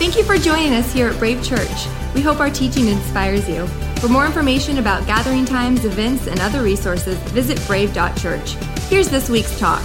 Thank you for joining us here at Brave Church. We hope our teaching inspires you. For more information about gathering times, events, and other resources, visit brave.church. Here's this week's talk.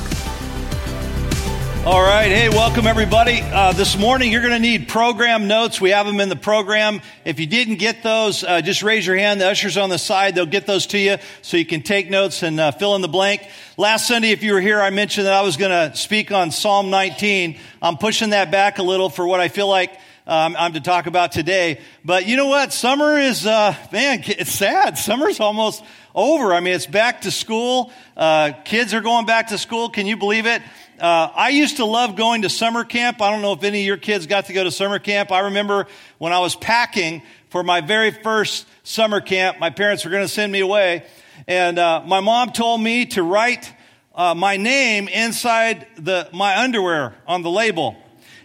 All right. Hey, welcome everybody. Uh, this morning you're going to need program notes. We have them in the program. If you didn't get those, uh, just raise your hand. The ushers on the side, they'll get those to you so you can take notes and uh, fill in the blank. Last Sunday, if you were here, I mentioned that I was going to speak on Psalm 19. I'm pushing that back a little for what I feel like um, I'm to talk about today. But you know what? Summer is, uh, man, it's sad. Summer's almost over. I mean, it's back to school. Uh, kids are going back to school. Can you believe it? Uh, I used to love going to summer camp. I don't know if any of your kids got to go to summer camp. I remember when I was packing for my very first summer camp, my parents were going to send me away. And uh, my mom told me to write uh, my name inside the, my underwear on the label.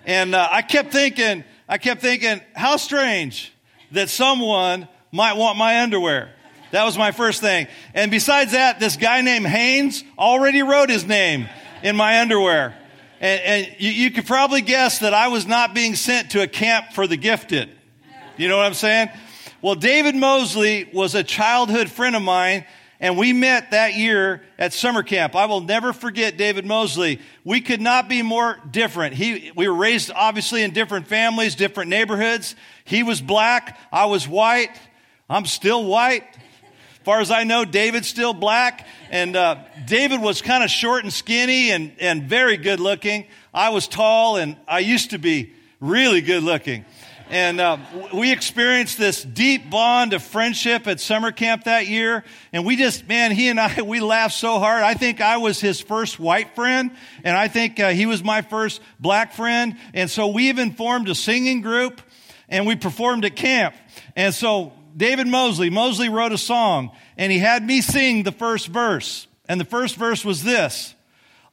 And uh, I kept thinking, I kept thinking, how strange that someone might want my underwear. That was my first thing. And besides that, this guy named Haynes already wrote his name in my underwear. And, and you, you, could probably guess that I was not being sent to a camp for the gifted. You know what I'm saying? Well, David Mosley was a childhood friend of mine, and we met that year at summer camp. I will never forget David Mosley. We could not be more different. He, we were raised obviously in different families, different neighborhoods. He was black, I was white. I'm still white. Far as I know, David's still black. And uh, David was kind of short and skinny and, and very good looking. I was tall and I used to be really good looking. And uh, we experienced this deep bond of friendship at summer camp that year. And we just, man, he and I, we laughed so hard. I think I was his first white friend, and I think uh, he was my first black friend. And so we even formed a singing group, and we performed at camp. And so David Mosley. Mosley wrote a song and he had me sing the first verse. And the first verse was this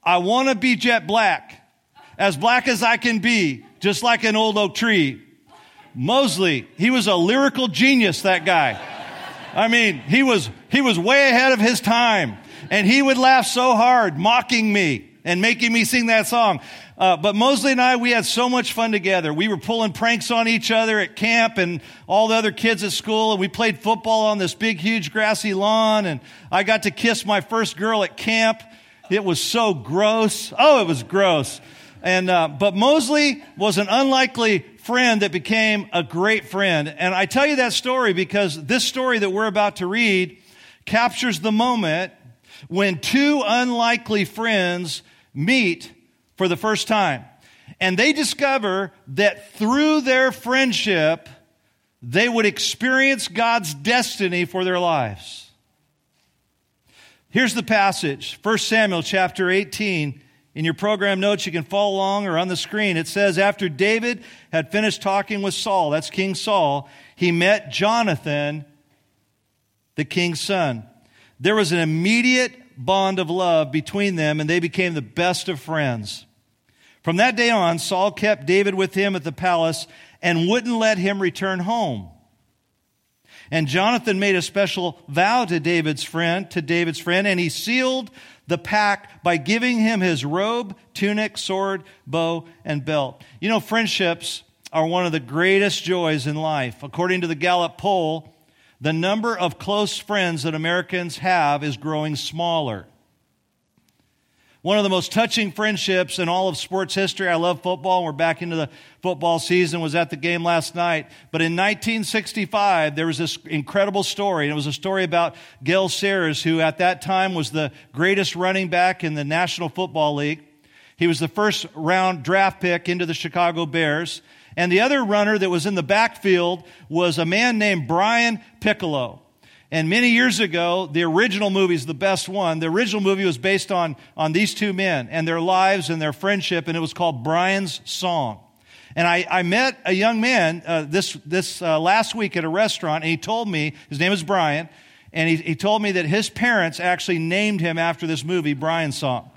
I want to be jet black, as black as I can be, just like an old oak tree. Mosley, he was a lyrical genius, that guy. I mean, he was, he was way ahead of his time. And he would laugh so hard, mocking me and making me sing that song. Uh, but Mosley and I, we had so much fun together. We were pulling pranks on each other at camp and all the other kids at school, and we played football on this big, huge grassy lawn. And I got to kiss my first girl at camp. It was so gross. Oh, it was gross. And uh, but Mosley was an unlikely friend that became a great friend. And I tell you that story because this story that we're about to read captures the moment when two unlikely friends meet for the first time. And they discover that through their friendship, they would experience God's destiny for their lives. Here's the passage 1 Samuel chapter 18. In your program notes, you can follow along or on the screen. It says, After David had finished talking with Saul, that's King Saul, he met Jonathan, the king's son. There was an immediate bond of love between them, and they became the best of friends. From that day on, Saul kept David with him at the palace and wouldn't let him return home. And Jonathan made a special vow to David's friend, to David's friend, and he sealed the pact by giving him his robe, tunic, sword, bow, and belt. You know, friendships are one of the greatest joys in life. According to the Gallup poll, the number of close friends that Americans have is growing smaller. One of the most touching friendships in all of sports history. I love football. We're back into the football season. Was at the game last night. But in 1965, there was this incredible story. And it was a story about Gale Sayers, who at that time was the greatest running back in the National Football League. He was the first round draft pick into the Chicago Bears. And the other runner that was in the backfield was a man named Brian Piccolo. And many years ago, the original movie is the best one. The original movie was based on, on these two men and their lives and their friendship, and it was called Brian's Song. And I, I met a young man uh, this, this uh, last week at a restaurant, and he told me, his name is Brian, and he, he told me that his parents actually named him after this movie, Brian's Song.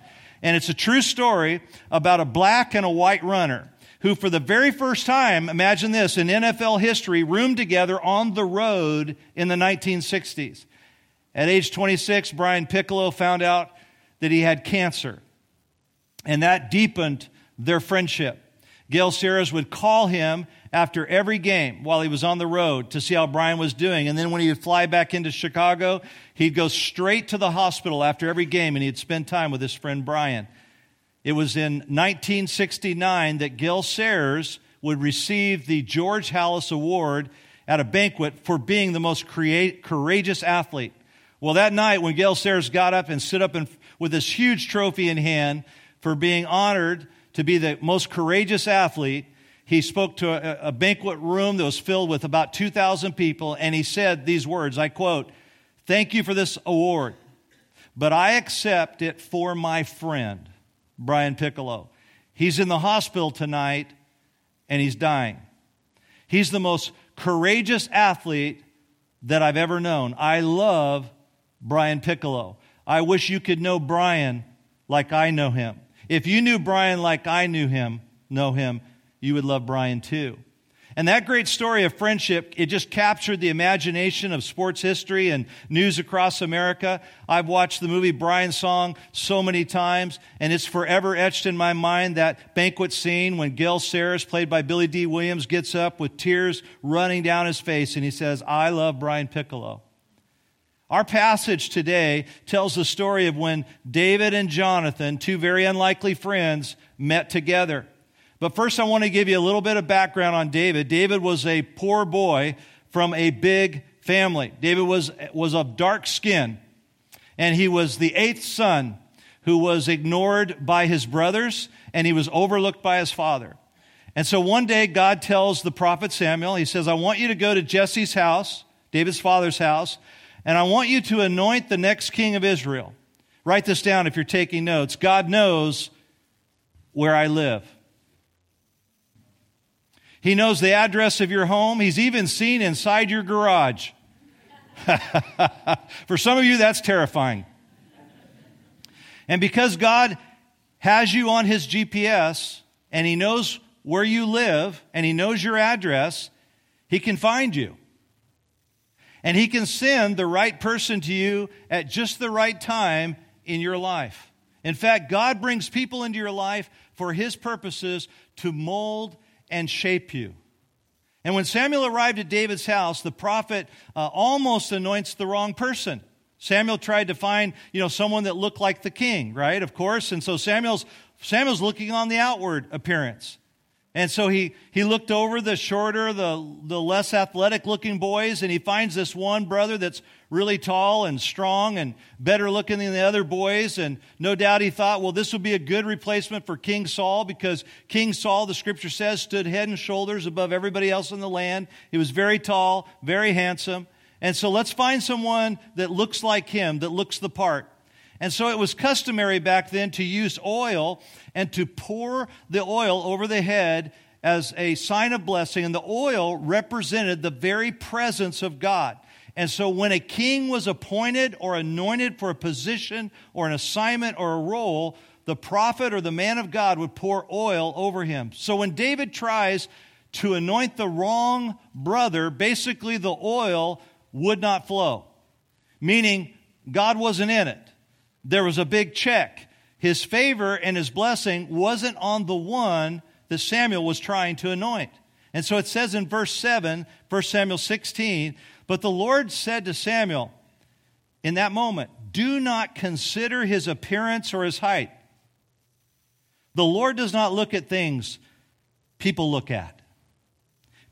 And it's a true story about a black and a white runner who, for the very first time, imagine this, in NFL history, roomed together on the road in the 1960s. At age 26, Brian Piccolo found out that he had cancer, and that deepened their friendship. Gale Sayers would call him after every game while he was on the road to see how Brian was doing. And then when he would fly back into Chicago, he'd go straight to the hospital after every game and he'd spend time with his friend Brian. It was in 1969 that Gale Sayers would receive the George Halas Award at a banquet for being the most create, courageous athlete. Well, that night when Gale Sayers got up and stood up in, with this huge trophy in hand for being honored to be the most courageous athlete, he spoke to a, a banquet room that was filled with about 2,000 people, and he said these words I quote, Thank you for this award, but I accept it for my friend. Brian Piccolo. He's in the hospital tonight and he's dying. He's the most courageous athlete that I've ever known. I love Brian Piccolo. I wish you could know Brian like I know him. If you knew Brian like I knew him, know him, you would love Brian too. And that great story of friendship, it just captured the imagination of sports history and news across America. I've watched the movie Brian Song so many times, and it's forever etched in my mind that banquet scene when Gale Sayers, played by Billy Dee Williams, gets up with tears running down his face and he says, I love Brian Piccolo. Our passage today tells the story of when David and Jonathan, two very unlikely friends, met together. But first, I want to give you a little bit of background on David. David was a poor boy from a big family. David was, was of dark skin, and he was the eighth son who was ignored by his brothers, and he was overlooked by his father. And so one day, God tells the prophet Samuel, He says, I want you to go to Jesse's house, David's father's house, and I want you to anoint the next king of Israel. Write this down if you're taking notes. God knows where I live. He knows the address of your home. He's even seen inside your garage. For some of you, that's terrifying. And because God has you on his GPS and he knows where you live and he knows your address, he can find you. And he can send the right person to you at just the right time in your life. In fact, God brings people into your life for his purposes to mold and shape you. And when Samuel arrived at David's house, the prophet uh, almost anoints the wrong person. Samuel tried to find, you know, someone that looked like the king, right? Of course. And so Samuel's Samuel's looking on the outward appearance. And so he, he looked over the shorter, the, the less athletic looking boys, and he finds this one brother that's really tall and strong and better looking than the other boys. And no doubt he thought, well, this would be a good replacement for King Saul because King Saul, the scripture says, stood head and shoulders above everybody else in the land. He was very tall, very handsome. And so let's find someone that looks like him, that looks the part. And so it was customary back then to use oil and to pour the oil over the head as a sign of blessing. And the oil represented the very presence of God. And so when a king was appointed or anointed for a position or an assignment or a role, the prophet or the man of God would pour oil over him. So when David tries to anoint the wrong brother, basically the oil would not flow, meaning God wasn't in it there was a big check. His favor and his blessing wasn't on the one that Samuel was trying to anoint. And so it says in verse 7, 1 Samuel 16, but the Lord said to Samuel in that moment, Do not consider his appearance or his height. The Lord does not look at things people look at.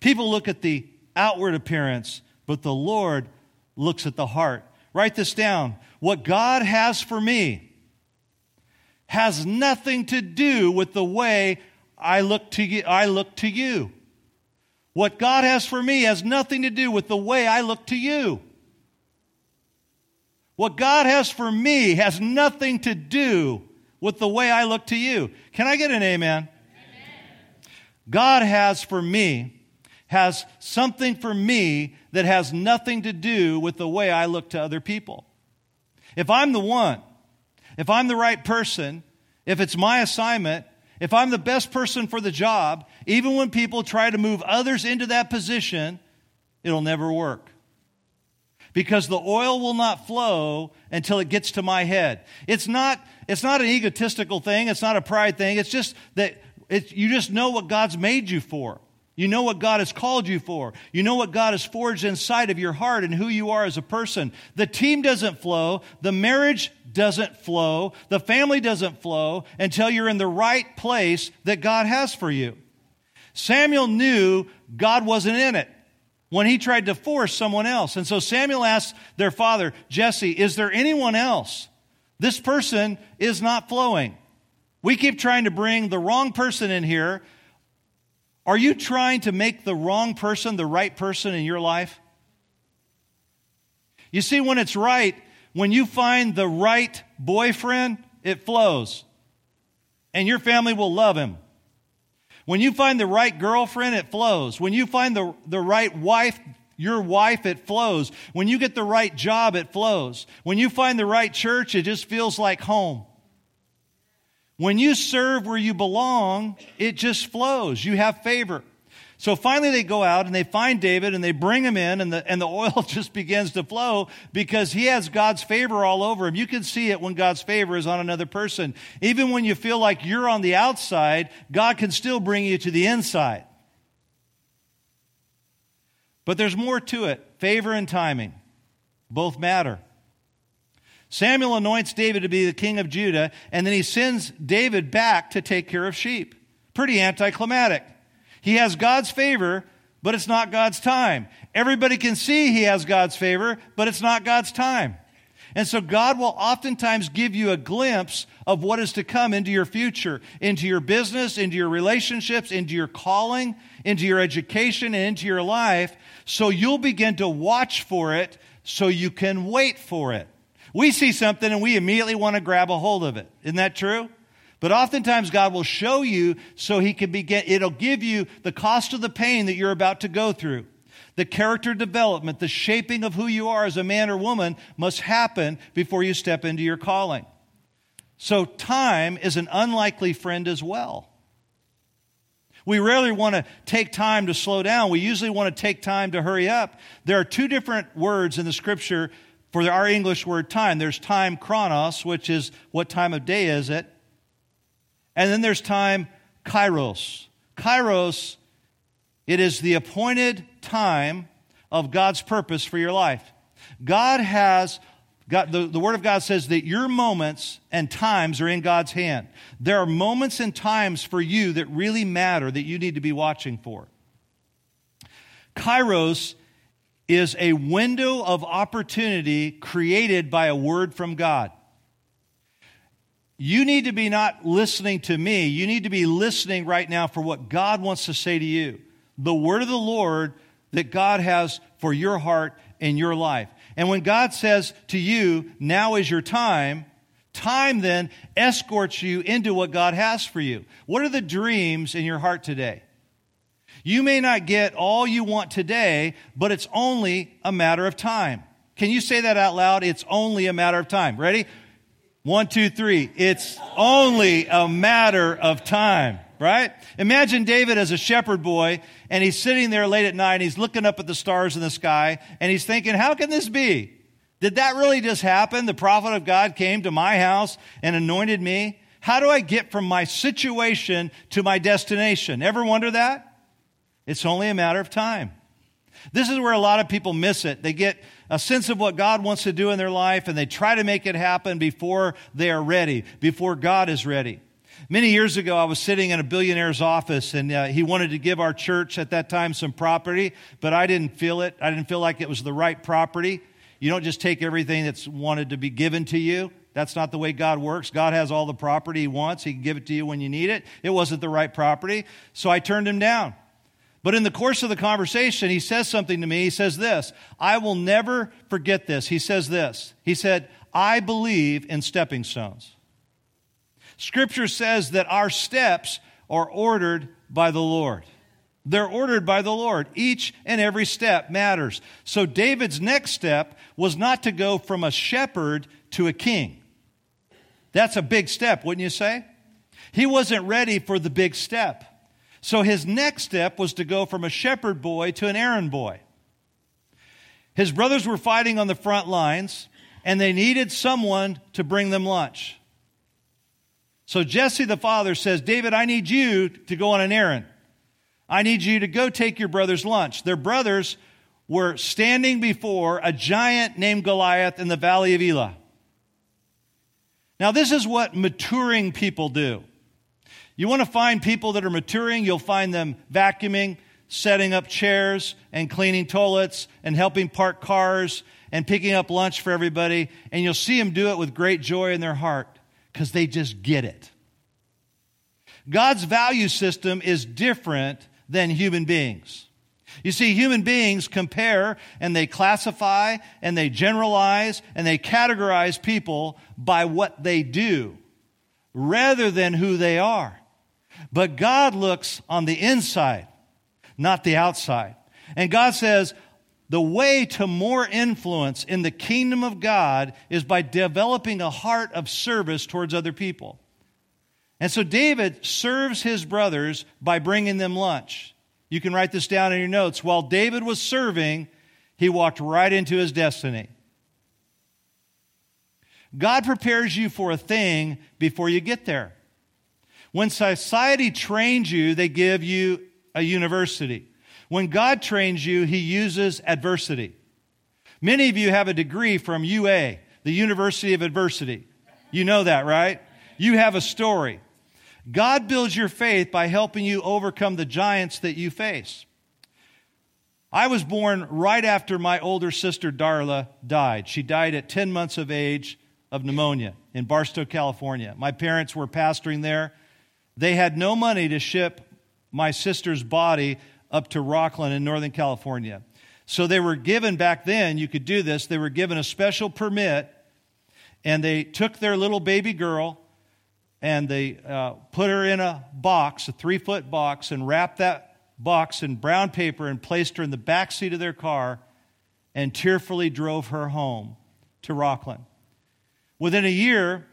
People look at the outward appearance, but the Lord looks at the heart. Write this down. What God has for me has nothing to do with the way I look to you. I look to you. What God has for me has nothing to do with the way I look to you. What God has for me has nothing to do with the way I look to you. Can I get an amen? amen? God has for me, has something for me that has nothing to do with the way I look to other people. If I'm the one, if I'm the right person, if it's my assignment, if I'm the best person for the job, even when people try to move others into that position, it'll never work. Because the oil will not flow until it gets to my head. It's not, it's not an egotistical thing, it's not a pride thing, it's just that It's, you just know what God's made you for. You know what God has called you for. You know what God has forged inside of your heart and who you are as a person. The team doesn't flow. The marriage doesn't flow. The family doesn't flow until you're in the right place that God has for you. Samuel knew God wasn't in it when he tried to force someone else. And so Samuel asked their father, Jesse, is there anyone else? This person is not flowing. We keep trying to bring the wrong person in here are you trying to make the wrong person the right person in your life? You see, when it's right, when you find the right boyfriend, it flows. And your family will love him. When you find the right girlfriend, it flows. When you find the, the right wife, your wife, it flows. When you get the right job, it flows. When you find the right church, it just feels like home. When you serve where you belong, it just flows. You have favor. So finally they go out and they find David and they bring him in and the, and the oil just begins to flow because he has God's favor all over him. You can see it when God's favor is on another person. Even when you feel like you're on the outside, God can still bring you to the inside. But there's more to it. Favor and timing both matter. Samuel anoints David to be the king of Judah, and then he sends David back to take care of sheep. Pretty anticlimactic. He has God's favor, but it's not God's time. Everybody can see he has God's favor, but it's not God's time. And so God will oftentimes give you a glimpse of what is to come into your future, into your business, into your relationships, into your calling, into your education, and into your life. So you'll begin to watch for it so you can wait for it. We see something and we immediately want to grab a hold of it. Isn't that true? But oftentimes God will show you so he can begin, it'll give you the cost of the pain that you're about to go through. The character development, the shaping of who you are as a man or woman must happen before you step into your calling. So time is an unlikely friend as well. We rarely want to take time to slow down. We usually want to take time to hurry up. There are two different words in the scripture for our English word time. There's time chronos, which is what time of day is it? And then there's time kairos. Kairos, it is the appointed time of God's purpose for your life. God has God, the, the Word of God says that your moments and times are in God's hand. There are moments and times for you that really matter that you need to be watching for. Kairos is a window of opportunity created by a word from God. You need to be not listening to me. You need to be listening right now for what God wants to say to you. The word of the Lord that God has for your heart and your life. And when God says to you, now is your time, time then escorts you into what God has for you. What are the dreams in your heart today? You may not get all you want today, but it's only a matter of time. Can you say that out loud? It's only a matter of time. Ready? One, two, three. It's only a matter of time, right? Imagine David as a shepherd boy, and he's sitting there late at night, he's looking up at the stars in the sky, and he's thinking, how can this be? Did that really just happen? The prophet of God came to my house and anointed me. How do I get from my situation to my destination? Ever wonder that? It's only a matter of time. This is where a lot of people miss it. They get a sense of what God wants to do in their life and they try to make it happen before they are ready, before God is ready. Many years ago, I was sitting in a billionaire's office and uh, he wanted to give our church at that time some property, but I didn't feel it. I didn't feel like it was the right property. You don't just take everything that's wanted to be given to you. That's not the way God works. God has all the property He wants. He can give it to you when you need it. It wasn't the right property, so I turned him down. But in the course of the conversation, he says something to me. He says this I will never forget this. He says this. He said, I believe in stepping stones. Scripture says that our steps are ordered by the Lord. They're ordered by the Lord. Each and every step matters. So David's next step was not to go from a shepherd to a king. That's a big step, wouldn't you say? He wasn't ready for the big step. So his next step was to go from a shepherd boy to an errand boy. His brothers were fighting on the front lines, and they needed someone to bring them lunch. So Jesse the father says, David, I need you to go on an errand. I need you to go take your brother's lunch. Their brothers were standing before a giant named Goliath in the valley of Elah. Now, this is what maturing people do. You want to find people that are maturing, you'll find them vacuuming, setting up chairs, and cleaning toilets, and helping park cars, and picking up lunch for everybody. And you'll see them do it with great joy in their heart because they just get it. God's value system is different than human beings. You see, human beings compare and they classify and they generalize and they categorize people by what they do rather than who they are. But God looks on the inside, not the outside. And God says, the way to more influence in the kingdom of God is by developing a heart of service towards other people. And so David serves his brothers by bringing them lunch. You can write this down in your notes. While David was serving, he walked right into his destiny. God prepares you for a thing before you get there. When society trains you, they give you a university. When God trains you, he uses adversity. Many of you have a degree from UA, the University of Adversity. You know that, right? You have a story. God builds your faith by helping you overcome the giants that you face. I was born right after my older sister Darla died. She died at 10 months of age of pneumonia in Barstow, California. My parents were pastoring there. They had no money to ship my sister's body up to Rocklin in Northern California. So they were given back then, you could do this, they were given a special permit and they took their little baby girl and they uh, put her in a box, a three foot box, and wrapped that box in brown paper and placed her in the back seat of their car and tearfully drove her home to Rocklin. Within a year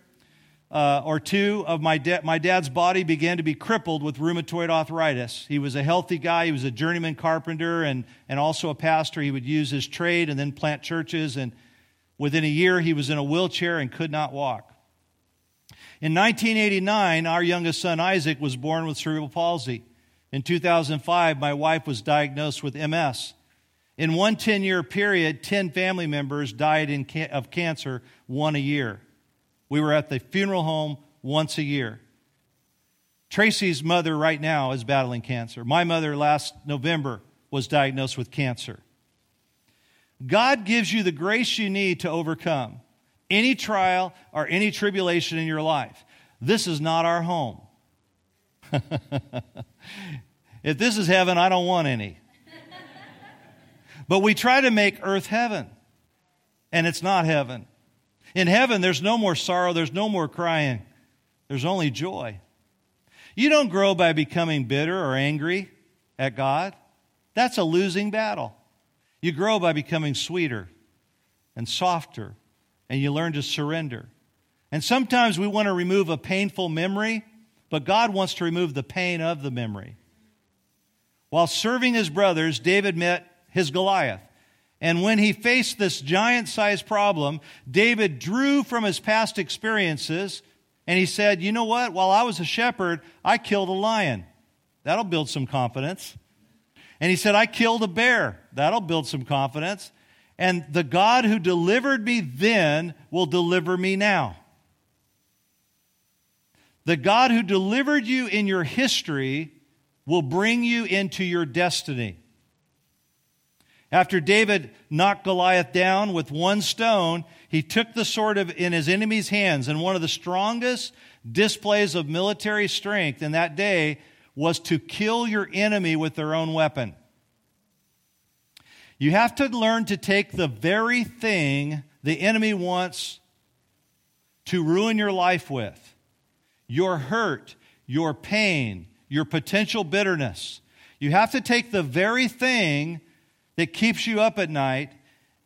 uh, or two of my, da- my dad's body began to be crippled with rheumatoid arthritis. He was a healthy guy. He was a journeyman carpenter and, and also a pastor. He would use his trade and then plant churches. And within a year, he was in a wheelchair and could not walk. In 1989, our youngest son Isaac was born with cerebral palsy. In 2005, my wife was diagnosed with MS. In one 10 year period, 10 family members died ca- of cancer, one a year. We were at the funeral home once a year. Tracy's mother right now is battling cancer. My mother last November was diagnosed with cancer. God gives you the grace you need to overcome any trial or any tribulation in your life. This is not our home. if this is heaven, I don't want any. but we try to make earth heaven, and it's not heaven. In heaven, there's no more sorrow, there's no more crying, there's only joy. You don't grow by becoming bitter or angry at God. That's a losing battle. You grow by becoming sweeter and softer and you learn to surrender. And sometimes we want to remove a painful memory, but God wants to remove the pain of the memory. While serving his brothers, David met his Goliath. And when he faced this giant sized problem, David drew from his past experiences and he said, You know what? While I was a shepherd, I killed a lion. That'll build some confidence. And he said, I killed a bear. That'll build some confidence. And the God who delivered me then will deliver me now. The God who delivered you in your history will bring you into your destiny. After David knocked Goliath down with one stone, he took the sword of, in his enemy's hands, and one of the strongest displays of military strength in that day was to kill your enemy with their own weapon. You have to learn to take the very thing the enemy wants to ruin your life with your hurt, your pain, your potential bitterness. You have to take the very thing that keeps you up at night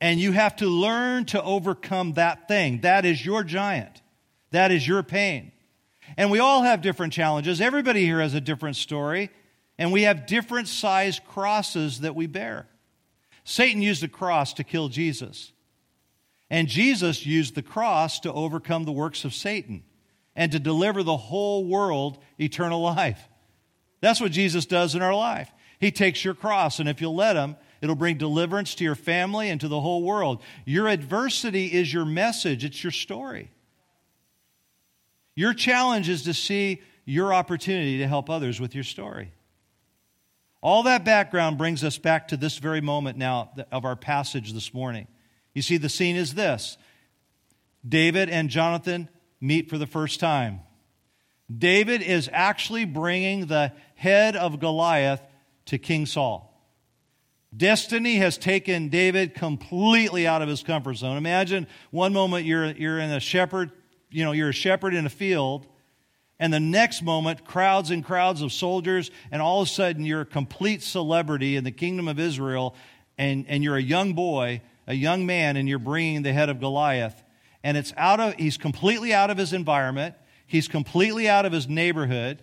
and you have to learn to overcome that thing. That is your giant. That is your pain. And we all have different challenges. Everybody here has a different story, and we have different sized crosses that we bear. Satan used the cross to kill Jesus. And Jesus used the cross to overcome the works of Satan. and to deliver the whole world eternal life. That's what Jesus does in our life. He takes your cross, and if you'll let Him, it'll bring deliverance to your family and to the whole world. Your adversity is your message, it's your story. Your challenge is to see your opportunity to help others with your story. All that background brings us back to this very moment now of our passage this morning. You see, the scene is this David and Jonathan meet for the first time. David is actually bringing the head of Goliath to King Saul. Destiny has taken David completely out of his comfort zone. Imagine one moment you're, you're in a shepherd, you know, you're a shepherd in a field, and the next moment, crowds and crowds of soldiers, and all of a sudden you're a complete celebrity in the kingdom of Israel, and, and you're a young boy, a young man, and you're bringing the head of Goliath. And it's out of he's completely out of his environment. He's completely out of his neighborhood.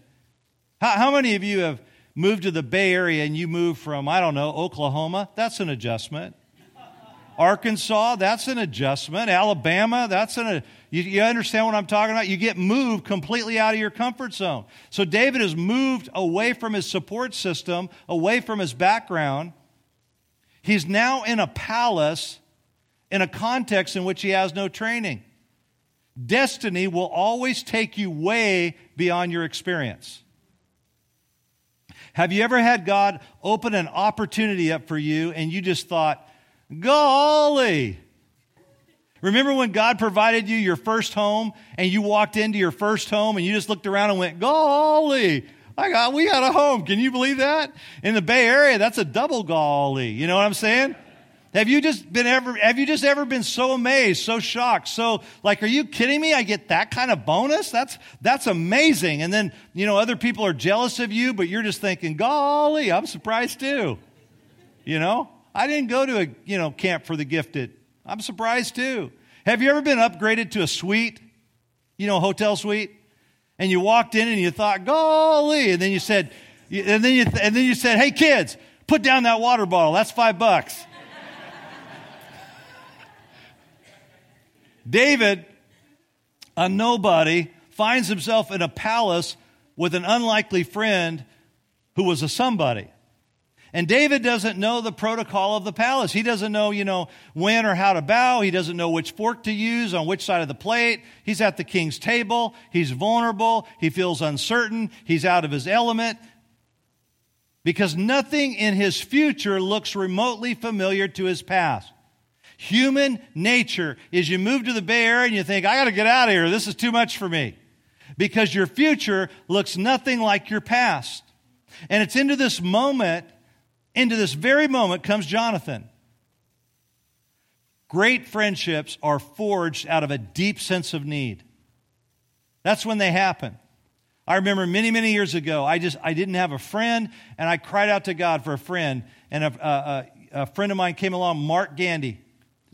How, how, many of you have moved to the bay area and you moved from i don't know oklahoma that's an adjustment. Arkansas that's an adjustment. Alabama that's an you, you understand what i'm talking about? You get moved completely out of your comfort zone. So david has moved away from his support system away from his background. He's now in a palace in a context in which he has no training. Destiny will always take you way beyond your experience. Have you ever had God open an opportunity up for you and you just thought, golly? Remember when God provided you your first home and you walked into your first home and you just looked around and went, golly, I got, we got a home. Can you believe that? In the Bay Area, that's a double golly. You know what I'm saying? Have you just been ever, have you just ever been so amazed, so shocked, so like, are you kidding me? I get that kind of bonus? That's, that's amazing. And then, you know, other people are jealous of you, but you're just thinking, golly, I'm surprised too. You know, I didn't go to a, you know, camp for the gifted. I'm surprised too. Have you ever been upgraded to a suite? You know, hotel suite? And you walked in and you thought, golly, and then you said, and then you, and then you said, hey kids, put down that water bottle. That's five bucks. David, a nobody, finds himself in a palace with an unlikely friend who was a somebody. And David doesn't know the protocol of the palace. He doesn't know, you know, when or how to bow. He doesn't know which fork to use on which side of the plate. He's at the king's table. He's vulnerable. He feels uncertain. He's out of his element because nothing in his future looks remotely familiar to his past. Human nature is you move to the Bay Area and you think, I got to get out of here. This is too much for me. Because your future looks nothing like your past. And it's into this moment, into this very moment comes Jonathan. Great friendships are forged out of a deep sense of need. That's when they happen. I remember many, many years ago, I just I didn't have a friend, and I cried out to God for a friend. And a, a, a friend of mine came along, Mark Gandy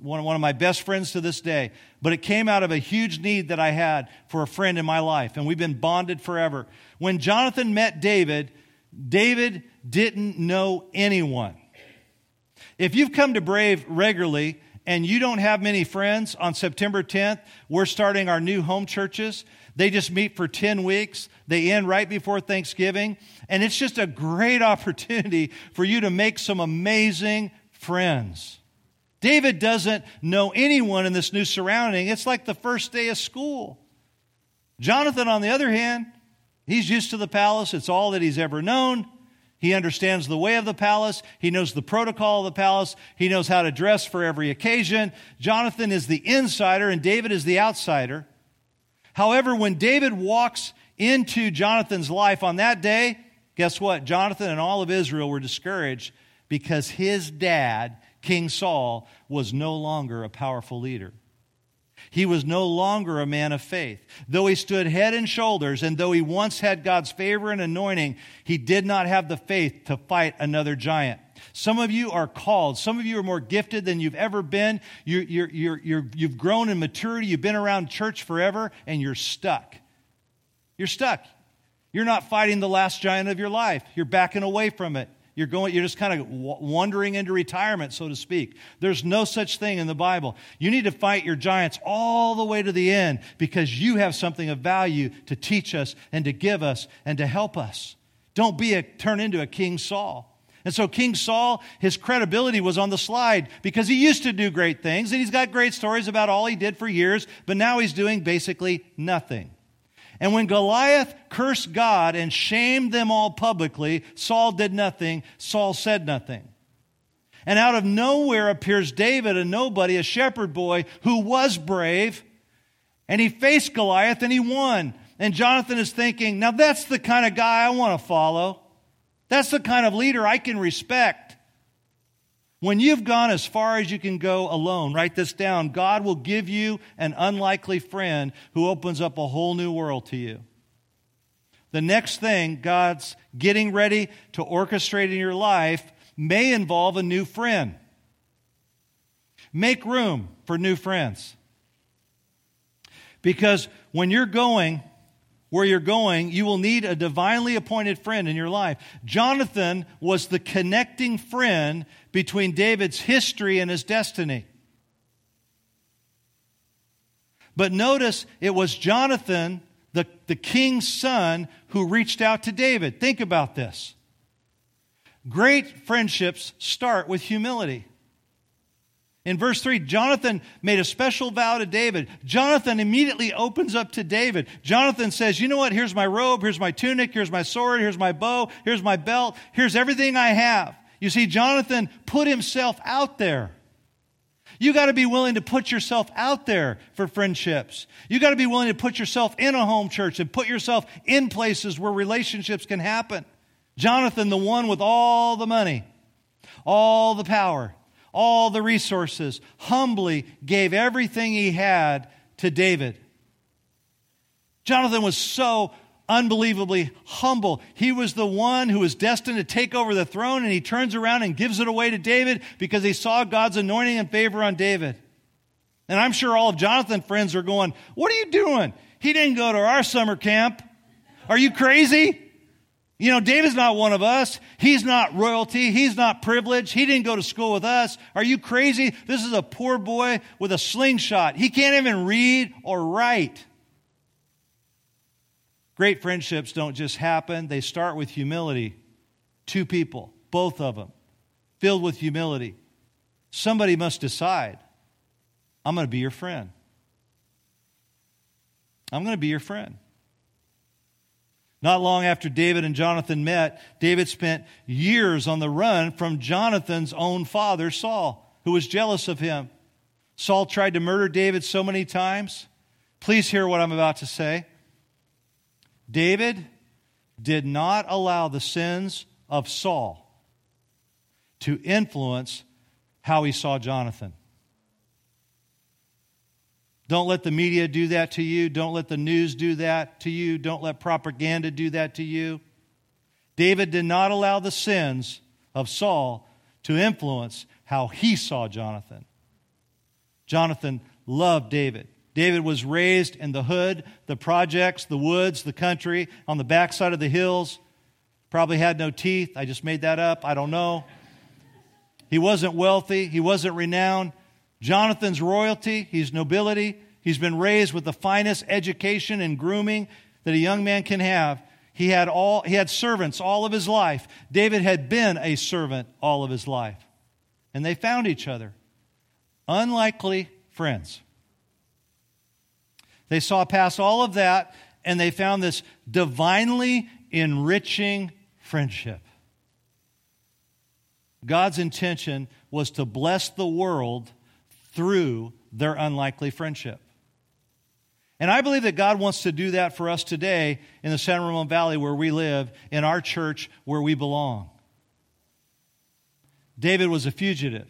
one, one of my best friends to this day. But it came out of a huge need that I had for a friend in my life, and we've been bonded forever. When Jonathan met David, David didn't know anyone. If you've come to Brave regularly and you don't have many friends, on September 10th, we're starting our new home churches. They just meet for 10 weeks. They end right before Thanksgiving. And it's just a great opportunity for you to make some amazing friends. David doesn't know anyone in this new surrounding. It's like the first day of school. Jonathan, on the other hand, he's used to the palace. It's all that he's ever known. He understands the way of the palace. He knows the protocol of the palace. He knows how to dress for every occasion. Jonathan is the insider and David is the outsider. However, when David walks into Jonathan's life on that day, guess what? Jonathan and all of Israel were discouraged because his dad King Saul was no longer a powerful leader. He was no longer a man of faith. Though he stood head and shoulders, and though he once had God's favor and anointing, he did not have the faith to fight another giant. Some of you are called. Some of you are more gifted than you've ever been. You're, you've grown in maturity. You've been around church forever, and you're stuck. You're stuck. You're not fighting the last giant of your life. You're backing away from it. You're going, you're just kind of wandering into retirement, so to speak. There's no such thing in the Bible. You need to fight your giants all the way to the end because you have something of value to teach us and to give us and to help us. Don't be a, turn into a King Saul. And so King Saul, his credibility was on the slide because he used to do great things and he's got great stories about all he did for years, but now he's doing basically nothing. And when Goliath cursed God and shamed them all publicly, Saul did nothing, Saul said nothing. And out of nowhere appears David, a nobody, a shepherd boy who was brave, and he faced Goliath and he won. And Jonathan is thinking, now that's the kind of guy I want to follow. That's the kind of leader I can respect. When you've gone as far as you can go alone, write this down. God will give you an unlikely friend who opens up a whole new world to you. The next thing God's getting ready to orchestrate in your life may involve a new friend. Make room for new friends. Because when you're going where you're going, you will need a divinely appointed friend in your life. Jonathan was the connecting friend between David's history and his destiny. But notice it was Jonathan, the, the king's son, who reached out to David. Think about this. Great friendships start with humility. In verse 3, Jonathan made a special vow to David. Jonathan immediately opens up to David. Jonathan says, You know what? Here's my robe, here's my tunic, here's my sword, here's my bow, here's my belt, here's everything I have. You see, Jonathan put himself out there. You got to be willing to put yourself out there for friendships. You got to be willing to put yourself in a home church and put yourself in places where relationships can happen. Jonathan, the one with all the money, all the power, all the resources, humbly gave everything he had to David. Jonathan was so unbelievably humble. He was the one who was destined to take over the throne, and he turns around and gives it away to David because he saw God's anointing and favor on David. And I'm sure all of Jonathan's friends are going, What are you doing? He didn't go to our summer camp. Are you crazy? You know, David's not one of us. He's not royalty. He's not privileged. He didn't go to school with us. Are you crazy? This is a poor boy with a slingshot. He can't even read or write. Great friendships don't just happen, they start with humility. Two people, both of them, filled with humility. Somebody must decide I'm going to be your friend. I'm going to be your friend. Not long after David and Jonathan met, David spent years on the run from Jonathan's own father, Saul, who was jealous of him. Saul tried to murder David so many times. Please hear what I'm about to say. David did not allow the sins of Saul to influence how he saw Jonathan. Don't let the media do that to you. Don't let the news do that to you. Don't let propaganda do that to you. David did not allow the sins of Saul to influence how he saw Jonathan. Jonathan loved David. David was raised in the hood, the projects, the woods, the country, on the backside of the hills. Probably had no teeth. I just made that up. I don't know. He wasn't wealthy. He wasn't renowned. Jonathan's royalty, he's nobility. He's been raised with the finest education and grooming that a young man can have. He had all he had servants all of his life. David had been a servant all of his life. And they found each other. Unlikely friends. They saw past all of that and they found this divinely enriching friendship. God's intention was to bless the world through their unlikely friendship. And I believe that God wants to do that for us today in the San Ramon Valley where we live, in our church where we belong. David was a fugitive.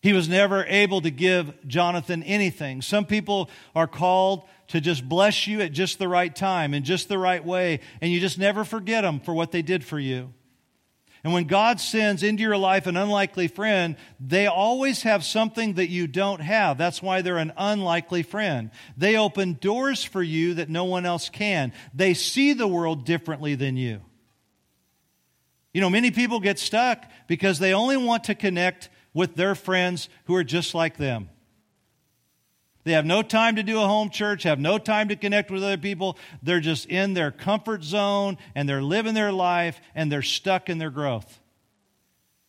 He was never able to give Jonathan anything. Some people are called to just bless you at just the right time, in just the right way, and you just never forget them for what they did for you. And when God sends into your life an unlikely friend, they always have something that you don't have. That's why they're an unlikely friend. They open doors for you that no one else can. They see the world differently than you. You know, many people get stuck because they only want to connect with their friends who are just like them. They have no time to do a home church, have no time to connect with other people. They're just in their comfort zone and they're living their life and they're stuck in their growth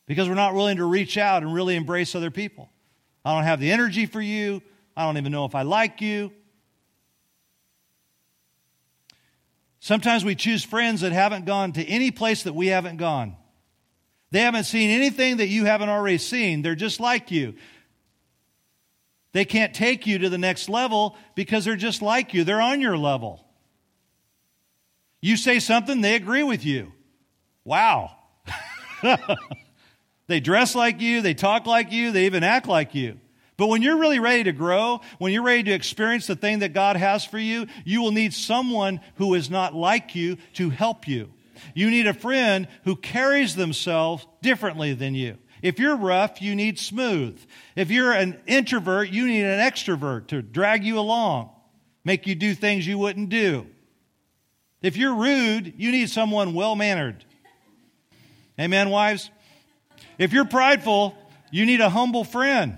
because we're not willing to reach out and really embrace other people. I don't have the energy for you. I don't even know if I like you. Sometimes we choose friends that haven't gone to any place that we haven't gone. They haven't seen anything that you haven't already seen. They're just like you. They can't take you to the next level because they're just like you. They're on your level. You say something, they agree with you. Wow. they dress like you, they talk like you, they even act like you. But when you're really ready to grow, when you're ready to experience the thing that God has for you, you will need someone who is not like you to help you. You need a friend who carries themselves differently than you. If you're rough, you need smooth. If you're an introvert, you need an extrovert to drag you along, make you do things you wouldn't do. If you're rude, you need someone well mannered. Amen, wives? If you're prideful, you need a humble friend.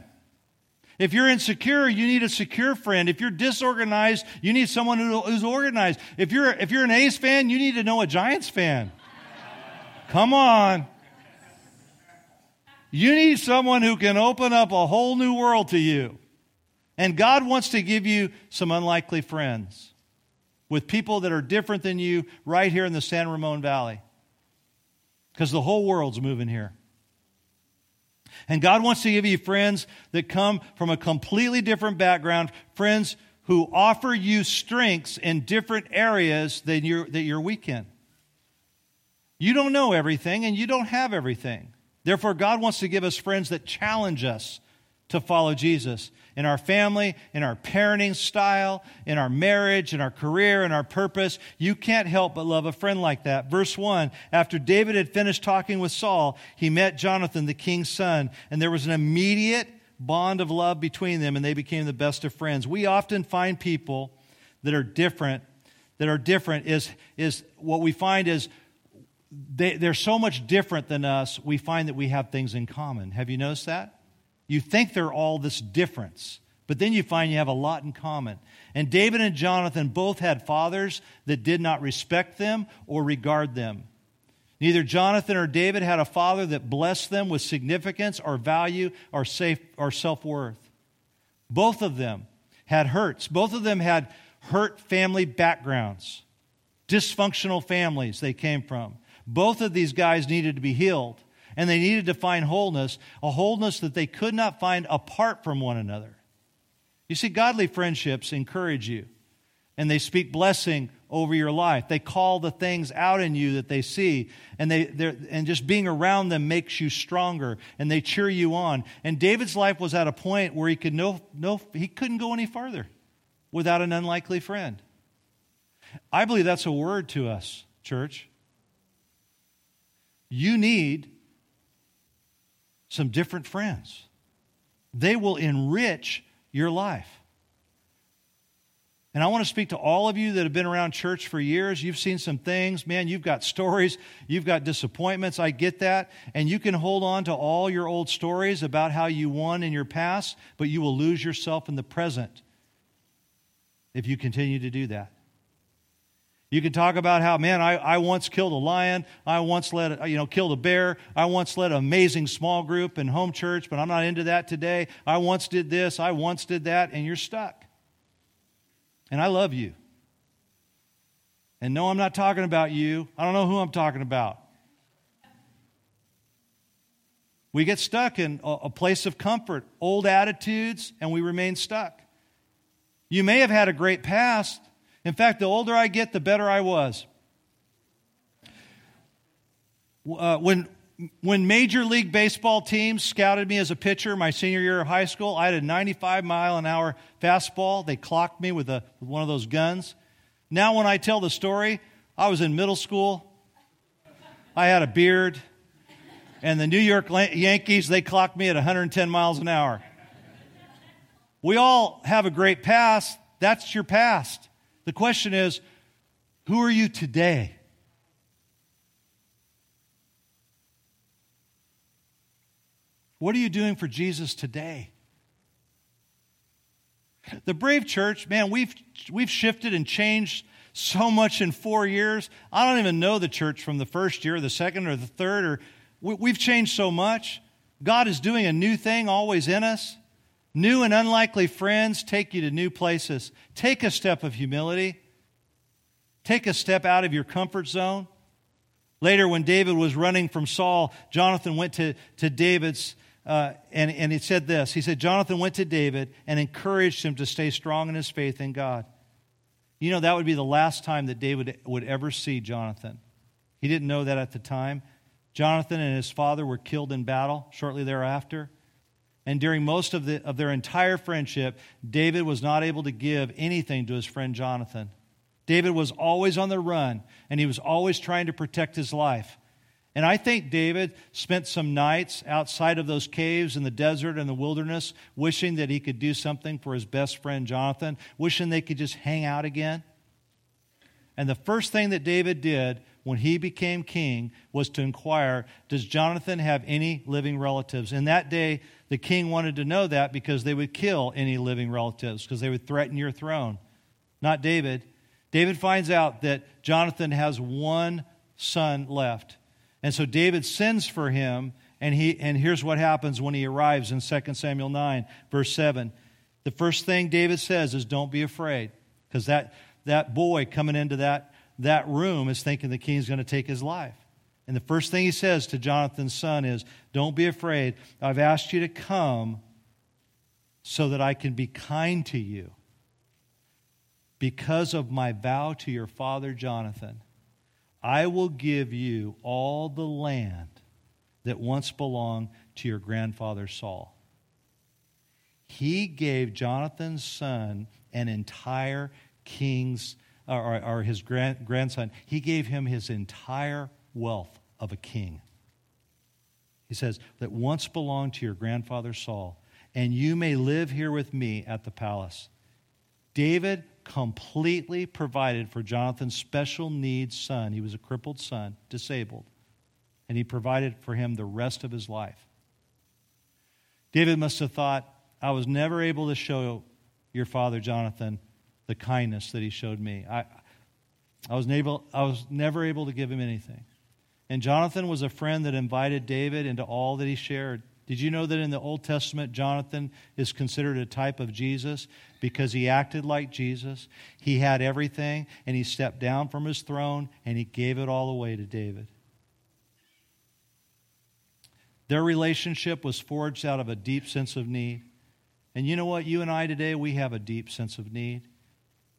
If you're insecure, you need a secure friend. If you're disorganized, you need someone who's organized. If you're, if you're an A's fan, you need to know a Giants fan. Come on. You need someone who can open up a whole new world to you. And God wants to give you some unlikely friends with people that are different than you right here in the San Ramon Valley. Because the whole world's moving here. And God wants to give you friends that come from a completely different background, friends who offer you strengths in different areas than you're, that you're weak in. You don't know everything and you don't have everything. Therefore, God wants to give us friends that challenge us to follow Jesus in our family, in our parenting style, in our marriage, in our career, in our purpose. You can't help but love a friend like that. Verse 1 After David had finished talking with Saul, he met Jonathan, the king's son, and there was an immediate bond of love between them, and they became the best of friends. We often find people that are different. That are different is, is what we find is they, they're so much different than us, we find that we have things in common. Have you noticed that? You think they're all this difference, but then you find you have a lot in common. And David and Jonathan both had fathers that did not respect them or regard them. Neither Jonathan or David had a father that blessed them with significance or value or, safe, or self worth. Both of them had hurts. Both of them had hurt family backgrounds, dysfunctional families they came from. Both of these guys needed to be healed and they needed to find wholeness, a wholeness that they could not find apart from one another. You see, godly friendships encourage you, and they speak blessing over your life. They call the things out in you that they see, and, they, and just being around them makes you stronger, and they cheer you on. And David's life was at a point where he, could no, no, he couldn't go any farther without an unlikely friend. I believe that's a word to us, church. You need some different friends. They will enrich your life. And I want to speak to all of you that have been around church for years. You've seen some things. Man, you've got stories. You've got disappointments. I get that. And you can hold on to all your old stories about how you won in your past, but you will lose yourself in the present if you continue to do that. You can talk about how, man, I, I once killed a lion. I once led, you know, killed a bear. I once led an amazing small group in home church, but I'm not into that today. I once did this. I once did that, and you're stuck. And I love you. And no, I'm not talking about you. I don't know who I'm talking about. We get stuck in a place of comfort, old attitudes, and we remain stuck. You may have had a great past, in fact, the older I get, the better I was. Uh, when, when Major League Baseball teams scouted me as a pitcher my senior year of high school, I had a 95 mile an hour fastball. They clocked me with, a, with one of those guns. Now, when I tell the story, I was in middle school. I had a beard. And the New York Yankees, they clocked me at 110 miles an hour. We all have a great past. That's your past. The question is who are you today? What are you doing for Jesus today? The Brave Church, man, we've, we've shifted and changed so much in four years. I don't even know the church from the first year, the second, or the third, or we, we've changed so much. God is doing a new thing always in us. New and unlikely friends take you to new places. Take a step of humility. Take a step out of your comfort zone. Later, when David was running from Saul, Jonathan went to, to David's uh, and, and he said this He said, Jonathan went to David and encouraged him to stay strong in his faith in God. You know, that would be the last time that David would ever see Jonathan. He didn't know that at the time. Jonathan and his father were killed in battle shortly thereafter. And during most of, the, of their entire friendship, David was not able to give anything to his friend Jonathan. David was always on the run, and he was always trying to protect his life. And I think David spent some nights outside of those caves in the desert and the wilderness, wishing that he could do something for his best friend Jonathan, wishing they could just hang out again. And the first thing that David did when he became king was to inquire Does Jonathan have any living relatives? In that day, the king wanted to know that because they would kill any living relatives, because they would threaten your throne. Not David. David finds out that Jonathan has one son left. And so David sends for him, and, he, and here's what happens when he arrives in 2 Samuel 9, verse 7. The first thing David says is, Don't be afraid, because that, that boy coming into that, that room is thinking the king's going to take his life. And the first thing he says to Jonathan's son is, Don't be afraid. I've asked you to come so that I can be kind to you because of my vow to your father Jonathan. I will give you all the land that once belonged to your grandfather Saul. He gave Jonathan's son an entire king's, or, or his grand, grandson, he gave him his entire wealth of a king. He says, that once belonged to your grandfather Saul, and you may live here with me at the palace. David completely provided for Jonathan's special needs son. He was a crippled son, disabled, and he provided for him the rest of his life. David must have thought, I was never able to show your father Jonathan the kindness that he showed me. I, I, was, able, I was never able to give him anything. And Jonathan was a friend that invited David into all that he shared. Did you know that in the Old Testament, Jonathan is considered a type of Jesus because he acted like Jesus? He had everything, and he stepped down from his throne and he gave it all away to David. Their relationship was forged out of a deep sense of need. And you know what? You and I today, we have a deep sense of need.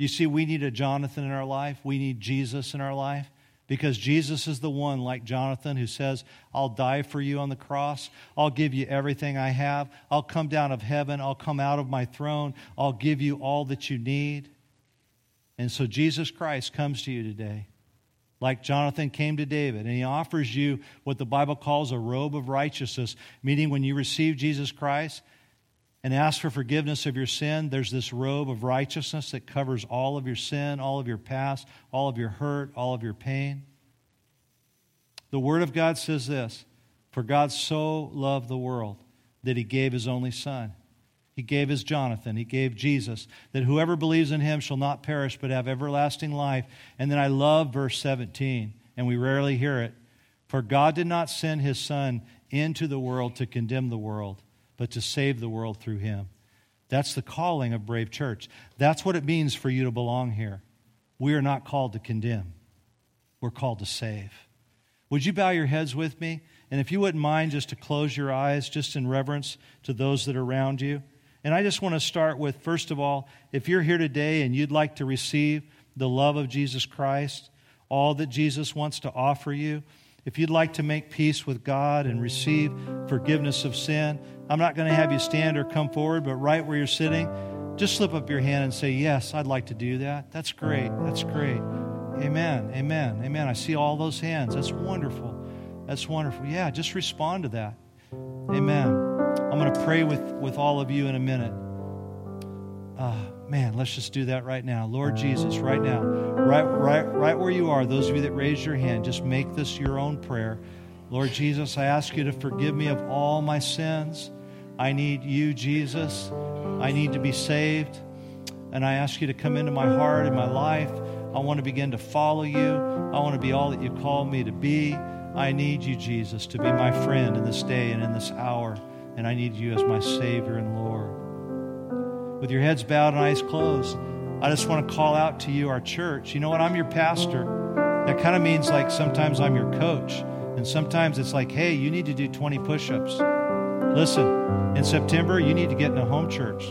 You see, we need a Jonathan in our life, we need Jesus in our life because Jesus is the one, like Jonathan, who says, I'll die for you on the cross. I'll give you everything I have. I'll come down of heaven. I'll come out of my throne. I'll give you all that you need. And so Jesus Christ comes to you today, like Jonathan came to David, and he offers you what the Bible calls a robe of righteousness, meaning when you receive Jesus Christ, and ask for forgiveness of your sin, there's this robe of righteousness that covers all of your sin, all of your past, all of your hurt, all of your pain. The Word of God says this For God so loved the world that he gave his only Son. He gave his Jonathan. He gave Jesus, that whoever believes in him shall not perish but have everlasting life. And then I love verse 17, and we rarely hear it. For God did not send his Son into the world to condemn the world but to save the world through him. That's the calling of Brave Church. That's what it means for you to belong here. We are not called to condemn, we're called to save. Would you bow your heads with me? And if you wouldn't mind, just to close your eyes, just in reverence to those that are around you. And I just want to start with, first of all, if you're here today and you'd like to receive the love of Jesus Christ, all that Jesus wants to offer you, if you'd like to make peace with God and receive forgiveness of sin, I'm not going to have you stand or come forward, but right where you're sitting, just slip up your hand and say, Yes, I'd like to do that. That's great. That's great. Amen. Amen. Amen. I see all those hands. That's wonderful. That's wonderful. Yeah, just respond to that. Amen. I'm going to pray with, with all of you in a minute. Uh, man, let's just do that right now. Lord Jesus, right now, right, right, right where you are, those of you that raised your hand, just make this your own prayer. Lord Jesus, I ask you to forgive me of all my sins. I need you, Jesus. I need to be saved. And I ask you to come into my heart and my life. I want to begin to follow you. I want to be all that you called me to be. I need you, Jesus, to be my friend in this day and in this hour. And I need you as my Savior and Lord. With your heads bowed and eyes closed, I just want to call out to you, our church. You know what? I'm your pastor. That kind of means like sometimes I'm your coach. And sometimes it's like, hey, you need to do 20 push ups. Listen, in September, you need to get in a home church.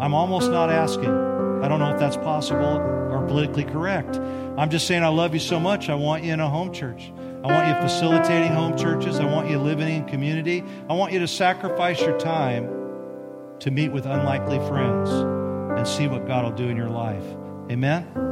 I'm almost not asking. I don't know if that's possible or politically correct. I'm just saying I love you so much. I want you in a home church. I want you facilitating home churches. I want you living in community. I want you to sacrifice your time to meet with unlikely friends and see what God will do in your life. Amen?